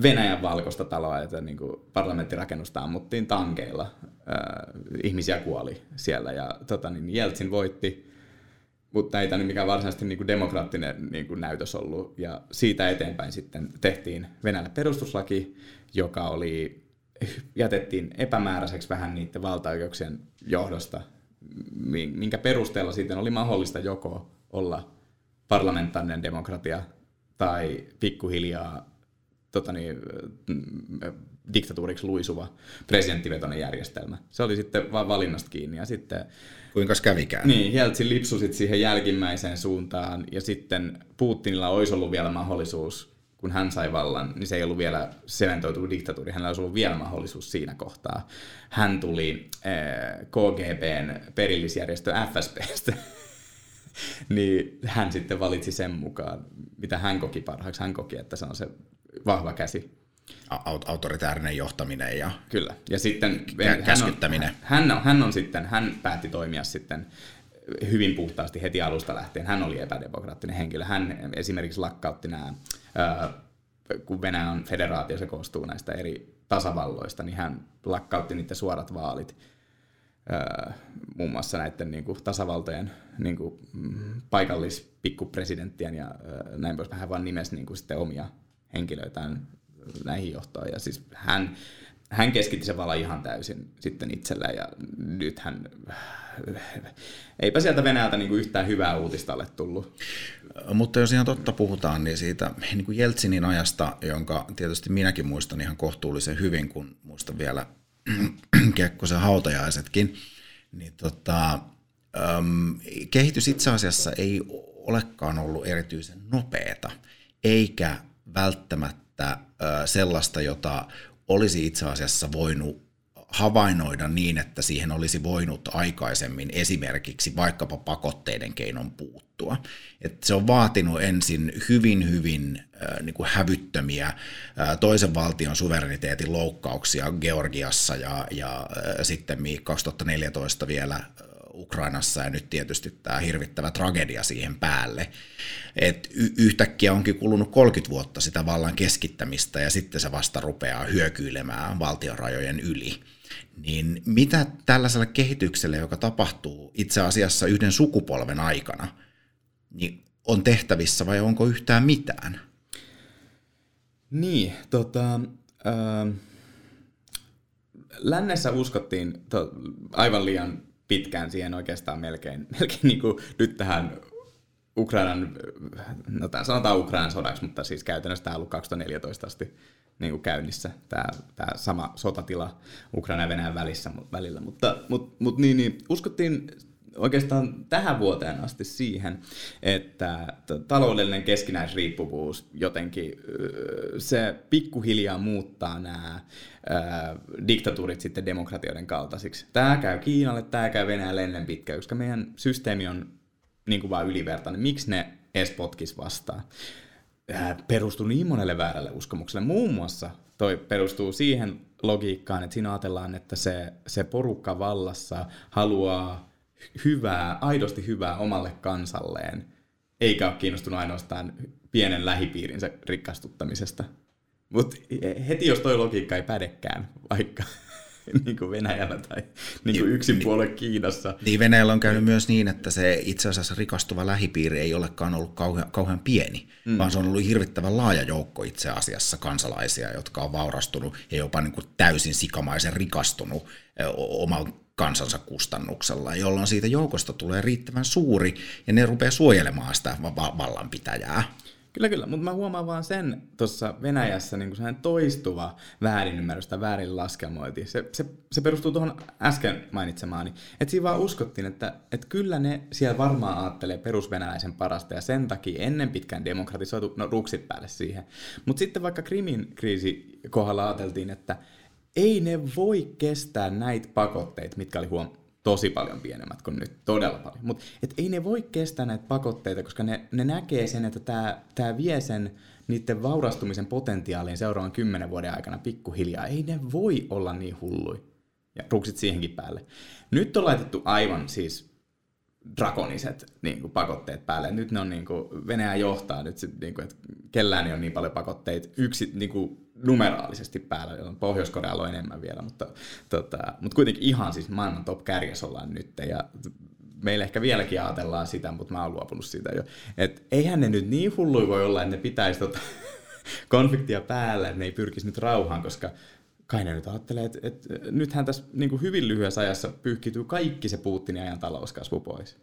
Venäjän valkoista taloa, että niin kuin parlamenttirakennusta ammuttiin tankeilla. Äh, ihmisiä kuoli siellä ja tota, niin Jeltsin voitti, mutta ei tämä mikään varsinaisesti niin kuin demokraattinen niin kuin näytös ollut. Ja siitä eteenpäin sitten tehtiin Venäjällä perustuslaki, joka oli, jätettiin epämääräiseksi vähän niiden valtaoikeuksien johdosta, minkä perusteella sitten oli mahdollista joko olla parlamentaarinen demokratia tai pikkuhiljaa tota niin, diktatuuriksi luisuva presidenttivetoinen järjestelmä. Se oli sitten vain valinnasta kiinni. Ja sitten, Kuinka kävikään? Niin, Jeltsin lipsusit siihen jälkimmäiseen suuntaan, ja sitten Putinilla olisi ollut vielä mahdollisuus, kun hän sai vallan, niin se ei ollut vielä sementoitu diktatuuri, hänellä olisi ollut vielä mahdollisuus siinä kohtaa. Hän tuli KGBn perillisjärjestö FSBstä, niin hän sitten valitsi sen mukaan, mitä hän koki parhaaksi. Hän koki, että se on se vahva käsi. Aut- autoritäärinen johtaminen ja Kyllä. Ja sitten kä- käskyttäminen. Hän on, hän, on, hän on sitten, hän päätti toimia sitten hyvin puhtaasti heti alusta lähtien. Hän oli epädemokraattinen henkilö. Hän esimerkiksi lakkautti nämä, kun Venäjä on federaatio, se koostuu näistä eri tasavalloista, niin hän lakkautti niiden suorat vaalit muun muassa näiden niin kuin, tasavaltojen niin kuin, mm, paikallispikkupresidenttien ja näin pois. Hän vaan nimesi niin kuin, sitten omia henkilöitään näihin johtoon. Ja siis hän, hän keskitti sen vallan ihan täysin sitten itselleen ja nyt hän, eipä sieltä Venäjältä niin kuin yhtään hyvää uutista ole tullut. Mutta jos ihan totta puhutaan, niin siitä niin kuin Jeltsinin ajasta, jonka tietysti minäkin muistan ihan kohtuullisen hyvin, kun muistan vielä Kekkosen hautajaisetkin, niin tota, äm, kehitys itse asiassa ei olekaan ollut erityisen nopeata, eikä välttämättä sellaista, jota olisi itse asiassa voinut havainnoida niin, että siihen olisi voinut aikaisemmin esimerkiksi vaikkapa pakotteiden keinon puuttua. Et se on vaatinut ensin hyvin, hyvin äh, niin kuin hävyttömiä äh, toisen valtion suvereniteetin loukkauksia Georgiassa ja, ja äh, sitten 2014 vielä Ukrainassa ja nyt tietysti tämä hirvittävä tragedia siihen päälle. Et y- yhtäkkiä onkin kulunut 30 vuotta sitä vallan keskittämistä ja sitten se vasta rupeaa hyökyilemään valtionrajojen yli. Niin mitä tällaiselle kehitykselle, joka tapahtuu itse asiassa yhden sukupolven aikana, niin on tehtävissä vai onko yhtään mitään? Niin, tota, äh, lännessä uskottiin to, aivan liian pitkään siihen oikeastaan melkein, melkein niin kuin nyt tähän Ukrainan, no tämän sanotaan Ukrainan sodaksi, mutta siis käytännössä tämä on ollut 2014 asti niin kuin käynnissä, tämä, tämä sama sotatila Ukraina ja Venäjän välissä, välillä. Mutta, mutta, mutta niin, niin, uskottiin oikeastaan tähän vuoteen asti siihen, että taloudellinen keskinäisriippuvuus jotenkin, se pikkuhiljaa muuttaa nämä diktatuurit sitten demokratioiden kaltaisiksi. Tämä käy Kiinalle, tämä käy Venäjälle ennen pitkään, koska meidän systeemi on niin kuin vaan ylivertainen. Miksi ne edes potkis vastaan? Perustuu niin monelle väärälle uskomukselle. Muun muassa toi perustuu siihen logiikkaan, että siinä ajatellaan, että se, se porukka vallassa haluaa hyvää, aidosti hyvää omalle kansalleen, eikä ole kiinnostunut ainoastaan pienen lähipiirinsä rikastuttamisesta. Mutta heti jos toi logiikka ei pädekään, vaikka niin kuin Venäjällä tai niin kuin yksin puolue Kiinassa. Niin Venäjällä on käynyt myös niin, että se itse asiassa rikastuva lähipiiri ei olekaan ollut kauhean, kauhean pieni, mm. vaan se on ollut hirvittävän laaja joukko itse asiassa kansalaisia, jotka on vaurastunut ja jopa niin kuin täysin sikamaisen rikastunut oman kansansa kustannuksella, jolloin siitä joukosta tulee riittävän suuri ja ne rupeaa suojelemaan sitä vallanpitäjää. Kyllä, kyllä, mutta mä huomaan vaan sen tuossa Venäjässä niin kuin toistuva väärinymmärrys tai väärin. Se, se, se perustuu tuohon äsken mainitsemaani. Että siinä vaan uskottiin, että, että kyllä ne siellä varmaan ajattelee perusvenäläisen parasta ja sen takia ennen pitkään demokratisoitu, no ruksit päälle siihen. Mutta sitten vaikka Krimin kriisi kohdalla ajateltiin, että ei ne voi kestää näitä pakotteita, mitkä oli huom tosi paljon pienemmät kuin nyt, todella paljon. Mutta ei ne voi kestää näitä pakotteita, koska ne, ne näkee sen, että tämä tää vie sen niiden vaurastumisen potentiaaliin seuraavan kymmenen vuoden aikana pikkuhiljaa. Ei ne voi olla niin hullui. Ja ruksit siihenkin päälle. Nyt on laitettu aivan siis drakoniset niin kuin pakotteet päälle. Nyt ne on niin kuin, Venäjä johtaa nyt, niin kuin, että kellään ei ole niin paljon pakotteita yksi niin kuin, numeraalisesti päällä, jolloin Pohjois-Korealla on enemmän vielä, mutta, tota, mutta kuitenkin ihan siis maailman top kärjessä ollaan nyt ja meillä ehkä vieläkin ajatellaan sitä, mutta mä oon luopunut siitä jo. Et eihän ne nyt niin hulluja voi olla, että ne pitäisi tota konfliktia päällä, että ne ei pyrkisi nyt rauhaan, koska kai ne nyt ajattelee, että, että nythän tässä niin hyvin lyhyessä ajassa pyyhkiytyy kaikki se Putinin ajan talouskasvu pois.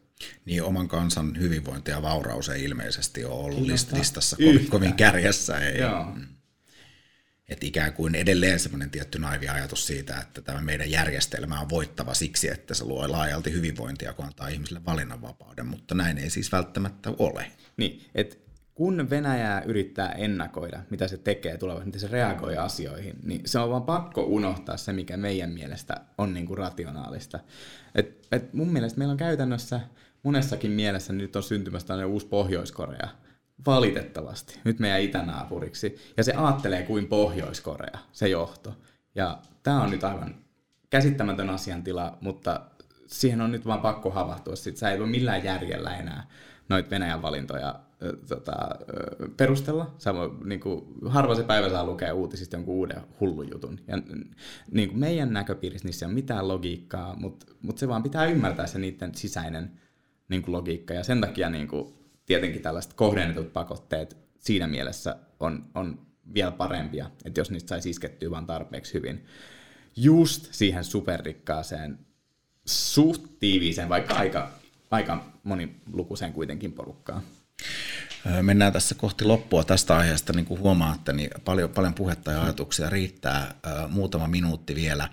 Niin oman kansan hyvinvointi ja vauraus ei ilmeisesti ole ollut list- listassa kovin, kovin kärjessä. Ei. Joo. Että ikään kuin edelleen semmoinen tietty naivi ajatus siitä, että tämä meidän järjestelmä on voittava siksi, että se luo laajalti hyvinvointia, kun antaa ihmisille valinnanvapauden, mutta näin ei siis välttämättä ole. Niin, että kun Venäjää yrittää ennakoida, mitä se tekee tulevaisuudessa, miten se reagoi asioihin, niin se on vaan pakko unohtaa se, mikä meidän mielestä on niin kuin rationaalista. Et, et mun mielestä meillä on käytännössä monessakin mielessä nyt on syntymässä tämmöinen uusi Pohjois-Korea. Valitettavasti. Nyt meidän itänaapuriksi. Ja se aattelee kuin Pohjois-Korea, se johto. Ja tämä on nyt aivan käsittämätön asiantila, mutta siihen on nyt vaan pakko havahtua. Sitten sä ei voi millään järjellä enää noita Venäjän valintoja tota, perustella. Samo, niin kuin, harva se päivä saa lukea uutisista jonkun uuden hullun jutun. Ja, niin kuin meidän näköpiirissä niissä ei ole mitään logiikkaa, mutta, mutta se vaan pitää ymmärtää se niiden sisäinen niin kuin logiikka. Ja sen takia niin kuin, tietenkin tällaiset kohdennetut pakotteet siinä mielessä on, on vielä parempia, että jos niistä saisi iskettyä vaan tarpeeksi hyvin. Just siihen superrikkaaseen, suht tiiviiseen, vaikka aika, aika monilukuiseen kuitenkin porukkaan. Mennään tässä kohti loppua tästä aiheesta, niin kuin huomaatte, niin paljon, paljon puhetta ja ajatuksia riittää. Muutama minuutti vielä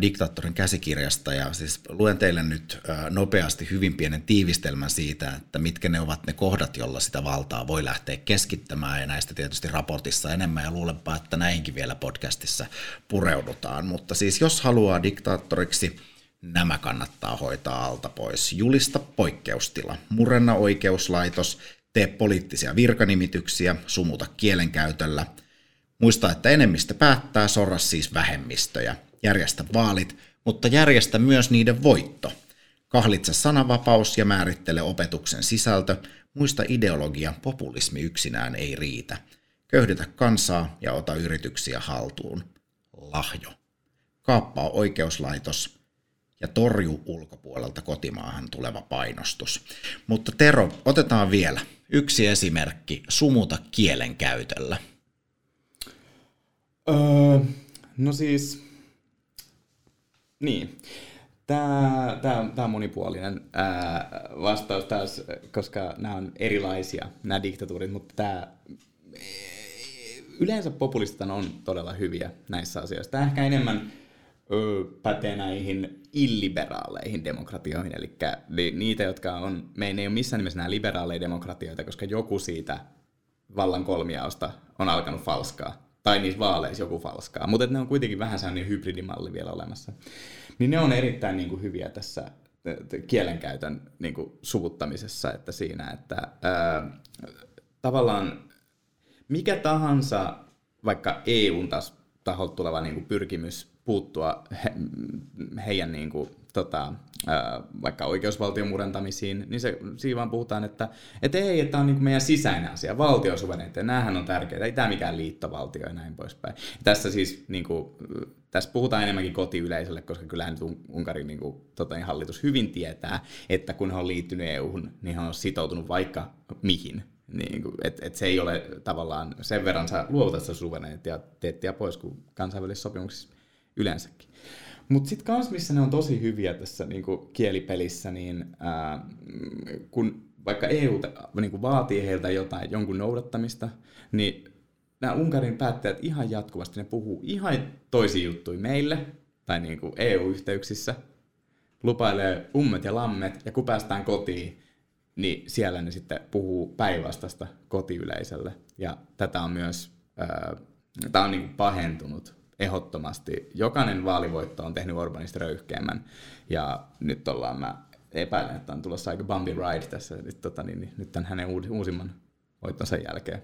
diktaattorin käsikirjasta ja siis luen teille nyt nopeasti hyvin pienen tiivistelmän siitä, että mitkä ne ovat ne kohdat, jolla sitä valtaa voi lähteä keskittämään ja näistä tietysti raportissa enemmän ja luulenpa, että näinkin vielä podcastissa pureudutaan. Mutta siis jos haluaa diktaattoriksi, nämä kannattaa hoitaa alta pois. Julista poikkeustila, murenna oikeuslaitos, tee poliittisia virkanimityksiä, sumuta kielenkäytöllä. Muista, että enemmistö päättää, sorra siis vähemmistöjä. Järjestä vaalit, mutta järjestä myös niiden voitto. Kahlitse sananvapaus ja määrittele opetuksen sisältö. Muista ideologia, populismi yksinään ei riitä. Köyhdytä kansaa ja ota yrityksiä haltuun. Lahjo. Kaappaa oikeuslaitos, ja torju ulkopuolelta kotimaahan tuleva painostus. Mutta Tero, otetaan vielä yksi esimerkki sumuta kielen käytöllä. Öö, no siis, niin. Tämä, tämä, tämä on monipuolinen ää, vastaus taas, koska nämä on erilaisia, nämä diktatuurit, mutta tämä, yleensä populistit on todella hyviä näissä asioissa. Tämä ehkä enemmän pätee näihin illiberaaleihin demokratioihin, eli niitä, jotka on, me ei ole missään nimessä nämä liberaaleja demokratioita, koska joku siitä vallan kolmiaosta on alkanut falskaa, tai niissä vaaleissa joku falskaa, mutta ne on kuitenkin vähän sellainen hybridimalli vielä olemassa. Niin ne on erittäin niin kuin, hyviä tässä kielenkäytön niin kuin, suvuttamisessa, että siinä, että ää, tavallaan mikä tahansa vaikka EUn taholta tuleva niin kuin, pyrkimys puuttua he, heidän niin kuin, tota, vaikka oikeusvaltion murentamisiin, niin se, siinä vaan puhutaan, että, että ei, että tämä on niin kuin meidän sisäinen asia, valtiosuvereniteetti, näähän on tärkeitä, ei tämä mikään liittovaltio ja näin poispäin. Ja tässä siis niin kuin, tässä puhutaan enemmänkin kotiyleisölle, koska kyllähän nyt Unkarin niin kuin, tota, niin hallitus hyvin tietää, että kun he on liittynyt EU-hun, niin he on sitoutunut vaikka mihin. Niin, että et se ei ole tavallaan sen verran sä luovutat sitä suvereniteettia pois kuin kansainvälisissä sopimuksissa yleensäkin. Mutta sitten kans, missä ne on tosi hyviä tässä niinku kielipelissä, niin ää, kun vaikka EU niinku vaatii heiltä jotain, jonkun noudattamista, niin nämä Unkarin päättäjät ihan jatkuvasti, ne puhuu ihan toisia juttuja meille, tai niinku EU-yhteyksissä, lupailee ummet ja lammet, ja kun päästään kotiin, niin siellä ne sitten puhuu päinvastasta kotiyleisölle. Ja tätä on myös, ää, tämä on niinku pahentunut ehdottomasti. Jokainen vaalivoitto on tehnyt Orbanista röyhkeämmän ja nyt ollaan, mä epäilen, että on tulossa aika bumpy ride tässä nyt, tota, niin, niin, nyt tämän hänen uusimman voittonsa jälkeen.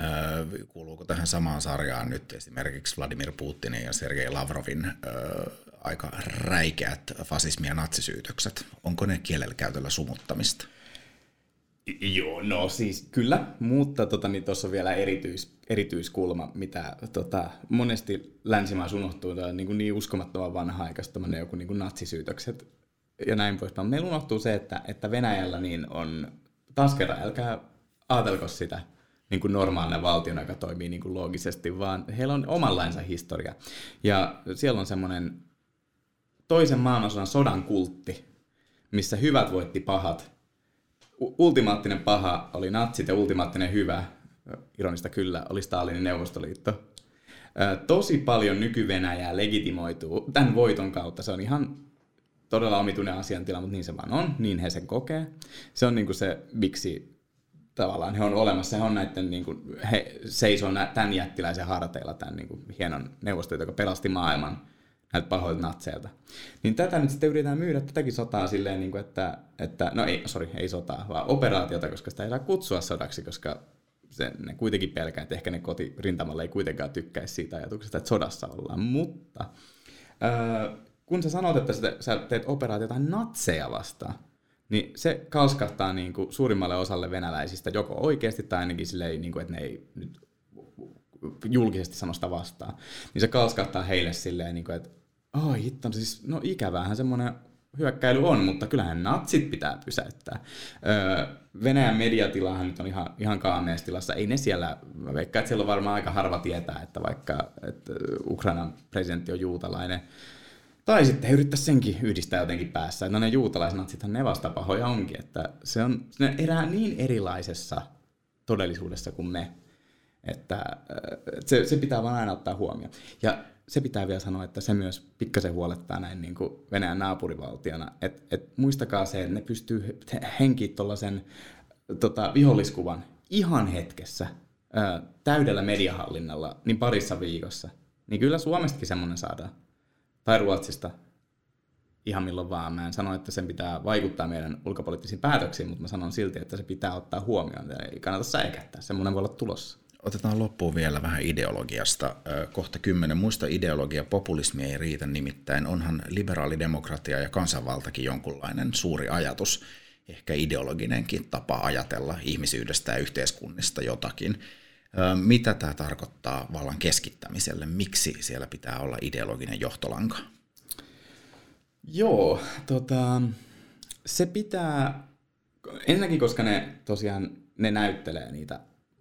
Öö, kuuluuko tähän samaan sarjaan nyt esimerkiksi Vladimir Putinin ja Sergei Lavrovin öö, aika räikeät fasismi- ja natsisyytökset. Onko ne kielellä käytöllä sumuttamista? Joo, no siis kyllä, mutta tota, niin tuossa on vielä erityis, erityiskulma, mitä tota, monesti länsimaissa unohtuu, niin, kuin niin uskomattoman vanha-aikaista joku niin kuin natsisyytökset ja näin poispäin. Meillä unohtuu se, että, että Venäjällä niin on, taas kerran, älkää ajatelko sitä niin kuin normaalinen valtion, joka toimii niin kuin loogisesti, vaan heillä on omanlainsa historia. Ja siellä on semmoinen toisen maailmansodan sodan kultti, missä hyvät voitti pahat. Ultimaattinen paha oli natsit ja ultimaattinen hyvä, ironista kyllä, oli Stalinin Neuvostoliitto. Tosi paljon nyky-Venäjää legitimoituu tämän voiton kautta. Se on ihan todella omituinen asiantila, mutta niin se vaan on, niin he sen kokee. Se on niin kuin se, miksi tavallaan he on olemassa, he on näiden, niin kuin, he seisoo tämän jättiläisen harteilla, tämän niin kuin, hienon neuvostoliiton, joka pelasti maailman näiltä pahoilta natseilta. Niin tätä nyt sitten yritetään myydä tätäkin sotaa silleen, niin kuin, että, että, no ei, sorry, ei sotaa, vaan operaatiota, koska sitä ei saa kutsua sodaksi, koska se, ne kuitenkin pelkää, että ehkä ne kotirintamalle ei kuitenkaan tykkäisi siitä ajatuksesta, että sodassa ollaan. Mutta öö, kun sä sanot, että sä teet operaatiota natseja vastaan, niin se kalskahtaa niin kuin suurimmalle osalle venäläisistä joko oikeasti tai ainakin silleen, niin kuin, että ne ei nyt julkisesti sano sitä vastaan. Niin se kalskahtaa heille silleen, niin kuin, että oi hitto, siis, no ikävähän semmoinen hyökkäily on, mutta kyllähän natsit pitää pysäyttää. Öö, Venäjän mediatilahan nyt on ihan, ihan kaameessa tilassa. Ei ne siellä, mä veikkaan, että siellä on varmaan aika harva tietää, että vaikka että Ukrainan presidentti on juutalainen, tai sitten he yrittäisi senkin yhdistää jotenkin päässä. No ne juutalaisnatsithan ne vasta pahoja onkin, että se on ne erää niin erilaisessa todellisuudessa kuin me, että äh, se, se pitää vaan aina ottaa huomioon. Ja se pitää vielä sanoa, että se myös pikkasen huolettaa näin niin kuin Venäjän naapurivaltiona. että et muistakaa se, että ne pystyy henkiin tuollaisen tota, viholliskuvan ihan hetkessä ää, täydellä mediahallinnalla, niin parissa viikossa. Niin kyllä Suomestakin semmoinen saadaan tai Ruotsista ihan milloin vaan. Mä en sano, että sen pitää vaikuttaa meidän ulkopoliittisiin päätöksiin, mutta mä sanon silti, että se pitää ottaa huomioon. Ei kannata säikättää, semmoinen voi olla tulossa. Otetaan loppuun vielä vähän ideologiasta. Kohta kymmenen muista ideologia, populismi ei riitä nimittäin. Onhan liberaalidemokratia ja kansanvaltakin jonkunlainen suuri ajatus, ehkä ideologinenkin tapa ajatella ihmisyydestä ja yhteiskunnista jotakin. Mitä tämä tarkoittaa vallan keskittämiselle? Miksi siellä pitää olla ideologinen johtolanka? Joo, tota, se pitää, ensinnäkin koska ne tosiaan, ne näyttelee niitä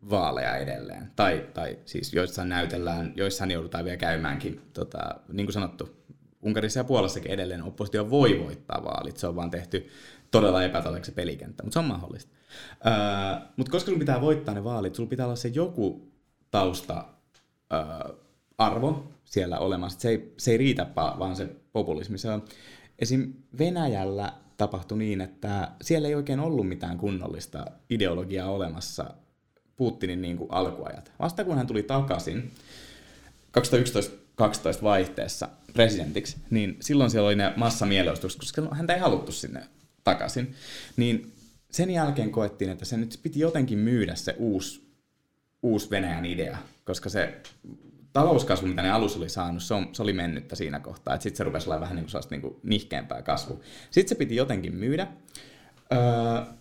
vaaleja edelleen. Tai, tai siis joissain näytellään, joissain joudutaan vielä käymäänkin, tota, niin kuin sanottu, Unkarissa ja Puolassakin edelleen oppositio voi voittaa vaalit. Se on vaan tehty todella epätodellisesti pelikenttä, mutta se on mahdollista. Öö, mutta koska sun pitää voittaa ne vaalit, sulla pitää olla se joku tausta öö, arvo siellä olemassa. Se ei, se ei riitä vaan se populismi. Se on, esim. Venäjällä tapahtui niin, että siellä ei oikein ollut mitään kunnollista ideologiaa olemassa Putinin niin kuin alkuajat. Vasta kun hän tuli takaisin 2011-2012 vaihteessa presidentiksi, niin silloin siellä oli ne massamielenosoitukset, koska häntä ei haluttu sinne takaisin. Niin sen jälkeen koettiin, että se nyt piti jotenkin myydä se uusi, uusi Venäjän idea, koska se talouskasvu, mitä ne alussa oli saanut, se, on, se oli mennyttä siinä kohtaa. Sitten se rupesi olla vähän niin kuin, niin kuin nihkeämpää kasvu. Sitten se piti jotenkin myydä, öö,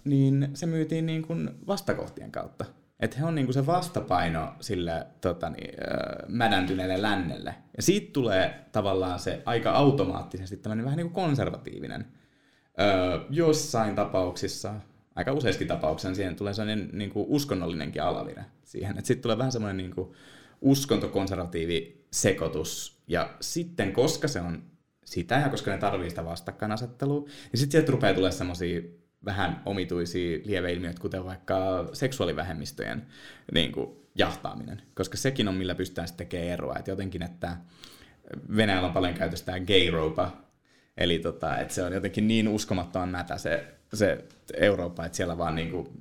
niin se myytiin niin kuin vastakohtien kautta. Että he on niin kuin se vastapaino sille tota niin, öö, mädäntyneelle lännelle. Ja siitä tulee tavallaan se aika automaattisesti tämmöinen vähän niin kuin konservatiivinen. Öö, jossain tapauksissa aika useissakin tapauksissa siihen tulee sellainen niin kuin uskonnollinenkin alavire siihen. Sitten tulee vähän semmoinen niin kuin uskontokonservatiivi sekoitus. Ja sitten, koska se on sitä ja koska ne tarvii sitä vastakkainasettelua, niin sitten sieltä rupeaa tulemaan semmoisia vähän omituisia lieveilmiöitä, kuten vaikka seksuaalivähemmistöjen niin kuin, jahtaaminen. Koska sekin on, millä pystytään sitten tekemään eroa. Että jotenkin, että Venäjällä on paljon käytössä tämä gay ropa, Eli tota, että se on jotenkin niin uskomattoman mätä se, se Eurooppa, että siellä vaan niinku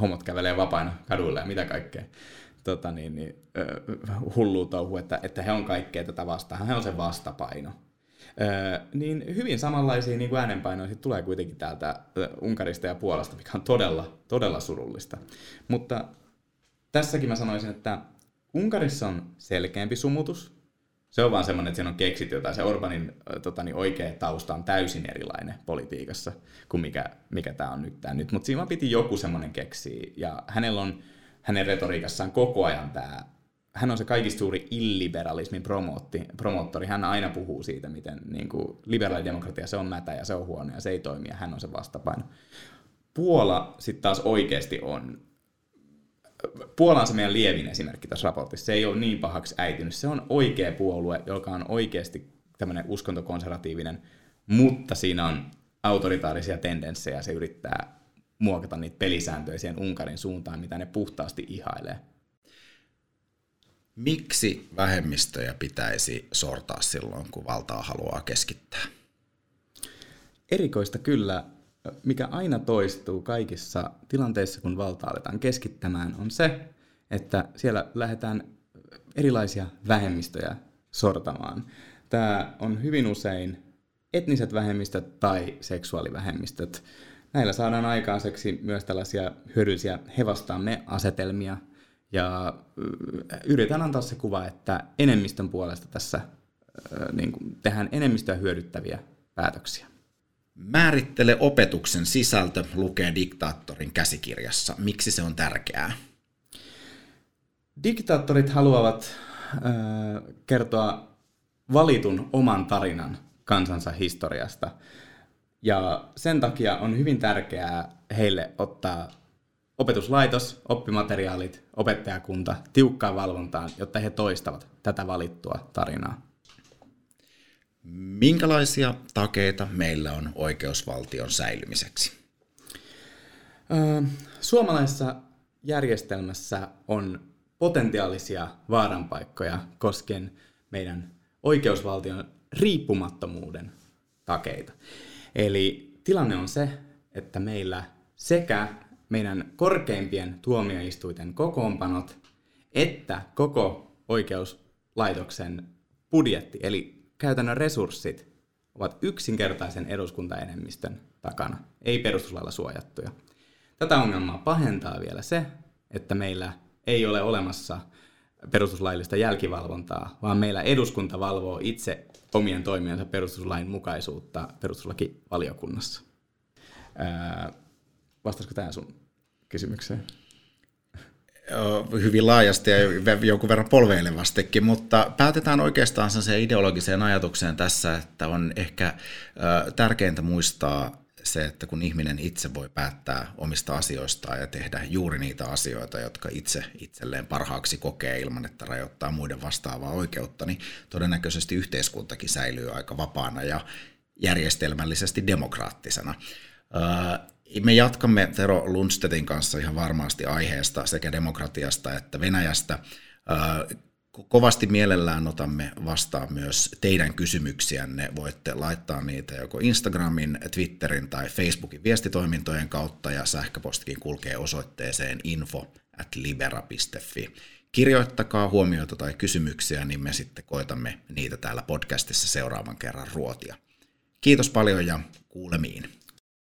homot kävelee vapaina kaduilla ja mitä kaikkea. Tota, niin, niin, hullu touhu, että, että he on kaikkea tätä vastaan. He on se vastapaino. Niin hyvin samanlaisia niin äänenpainoja tulee kuitenkin täältä Unkarista ja Puolasta, mikä on todella, todella surullista. Mutta tässäkin mä sanoisin, että Unkarissa on selkeämpi sumutus, Se on vaan semmoinen, että siinä on keksitty jotain. Se Orbanin tota, niin oikea tausta on täysin erilainen politiikassa kuin mikä, mikä tämä on nyt. Tää nyt. Mutta siinä piti joku semmoinen keksiä. Ja hänellä on hänen retoriikassaan koko ajan tämä hän on se kaikista suuri illiberalismin promootti, promoottori. Hän aina puhuu siitä, miten niin kuin, liberaalidemokratia se on mätä ja se on huono ja se ei toimi ja hän on se vastapaino. Puola sitten taas oikeasti on Puola on se meidän lievin esimerkki tässä raportissa. Se ei ole niin pahaksi äitynyt. Se on oikea puolue, joka on oikeasti tämmöinen uskontokonservatiivinen, mutta siinä on autoritaarisia tendenssejä. Se yrittää muokata niitä pelisääntöjä siihen Unkarin suuntaan, mitä ne puhtaasti ihailee. Miksi vähemmistöjä pitäisi sortaa silloin, kun valtaa haluaa keskittää? Erikoista kyllä, mikä aina toistuu kaikissa tilanteissa, kun valtaa aletaan keskittämään, on se, että siellä lähdetään erilaisia vähemmistöjä sortamaan. Tämä on hyvin usein etniset vähemmistöt tai seksuaalivähemmistöt. Näillä saadaan aikaiseksi myös tällaisia hyödyllisiä hevastamme asetelmia, ja yritän antaa se kuva, että enemmistön puolesta tässä niin kuin, tehdään enemmistöä hyödyttäviä päätöksiä. Määrittele opetuksen sisältö, lukee diktaattorin käsikirjassa. Miksi se on tärkeää? Diktaattorit haluavat äh, kertoa valitun oman tarinan kansansa historiasta. Ja sen takia on hyvin tärkeää heille ottaa opetuslaitos, oppimateriaalit, opettajakunta tiukkaan valvontaan, jotta he toistavat tätä valittua tarinaa. Minkälaisia takeita meillä on oikeusvaltion säilymiseksi? Suomalaisessa järjestelmässä on potentiaalisia vaaranpaikkoja koskien meidän oikeusvaltion riippumattomuuden takeita. Eli tilanne on se, että meillä sekä meidän korkeimpien tuomioistuiten kokoonpanot, että koko oikeuslaitoksen budjetti, eli käytännön resurssit, ovat yksinkertaisen eduskuntaenemmistön takana, ei perustuslailla suojattuja. Tätä ongelmaa pahentaa vielä se, että meillä ei ole olemassa perustuslaillista jälkivalvontaa, vaan meillä eduskunta valvoo itse omien toimiensa perustuslain mukaisuutta perustuslakivaliokunnassa. Vastasiko tämä sun kysymykseen? hyvin laajasti ja jonkun verran polveilevastikin, mutta päätetään oikeastaan se ideologiseen ajatukseen tässä, että on ehkä tärkeintä muistaa se, että kun ihminen itse voi päättää omista asioistaan ja tehdä juuri niitä asioita, jotka itse itselleen parhaaksi kokee ilman, että rajoittaa muiden vastaavaa oikeutta, niin todennäköisesti yhteiskuntakin säilyy aika vapaana ja järjestelmällisesti demokraattisena. Me jatkamme Tero Lundstedtin kanssa ihan varmasti aiheesta sekä demokratiasta että Venäjästä. Kovasti mielellään otamme vastaan myös teidän kysymyksiänne. Voitte laittaa niitä joko Instagramin, Twitterin tai Facebookin viestitoimintojen kautta ja sähköpostikin kulkee osoitteeseen info libera.fi. Kirjoittakaa huomioita tai kysymyksiä, niin me sitten koitamme niitä täällä podcastissa seuraavan kerran ruotia. Kiitos paljon ja kuulemiin.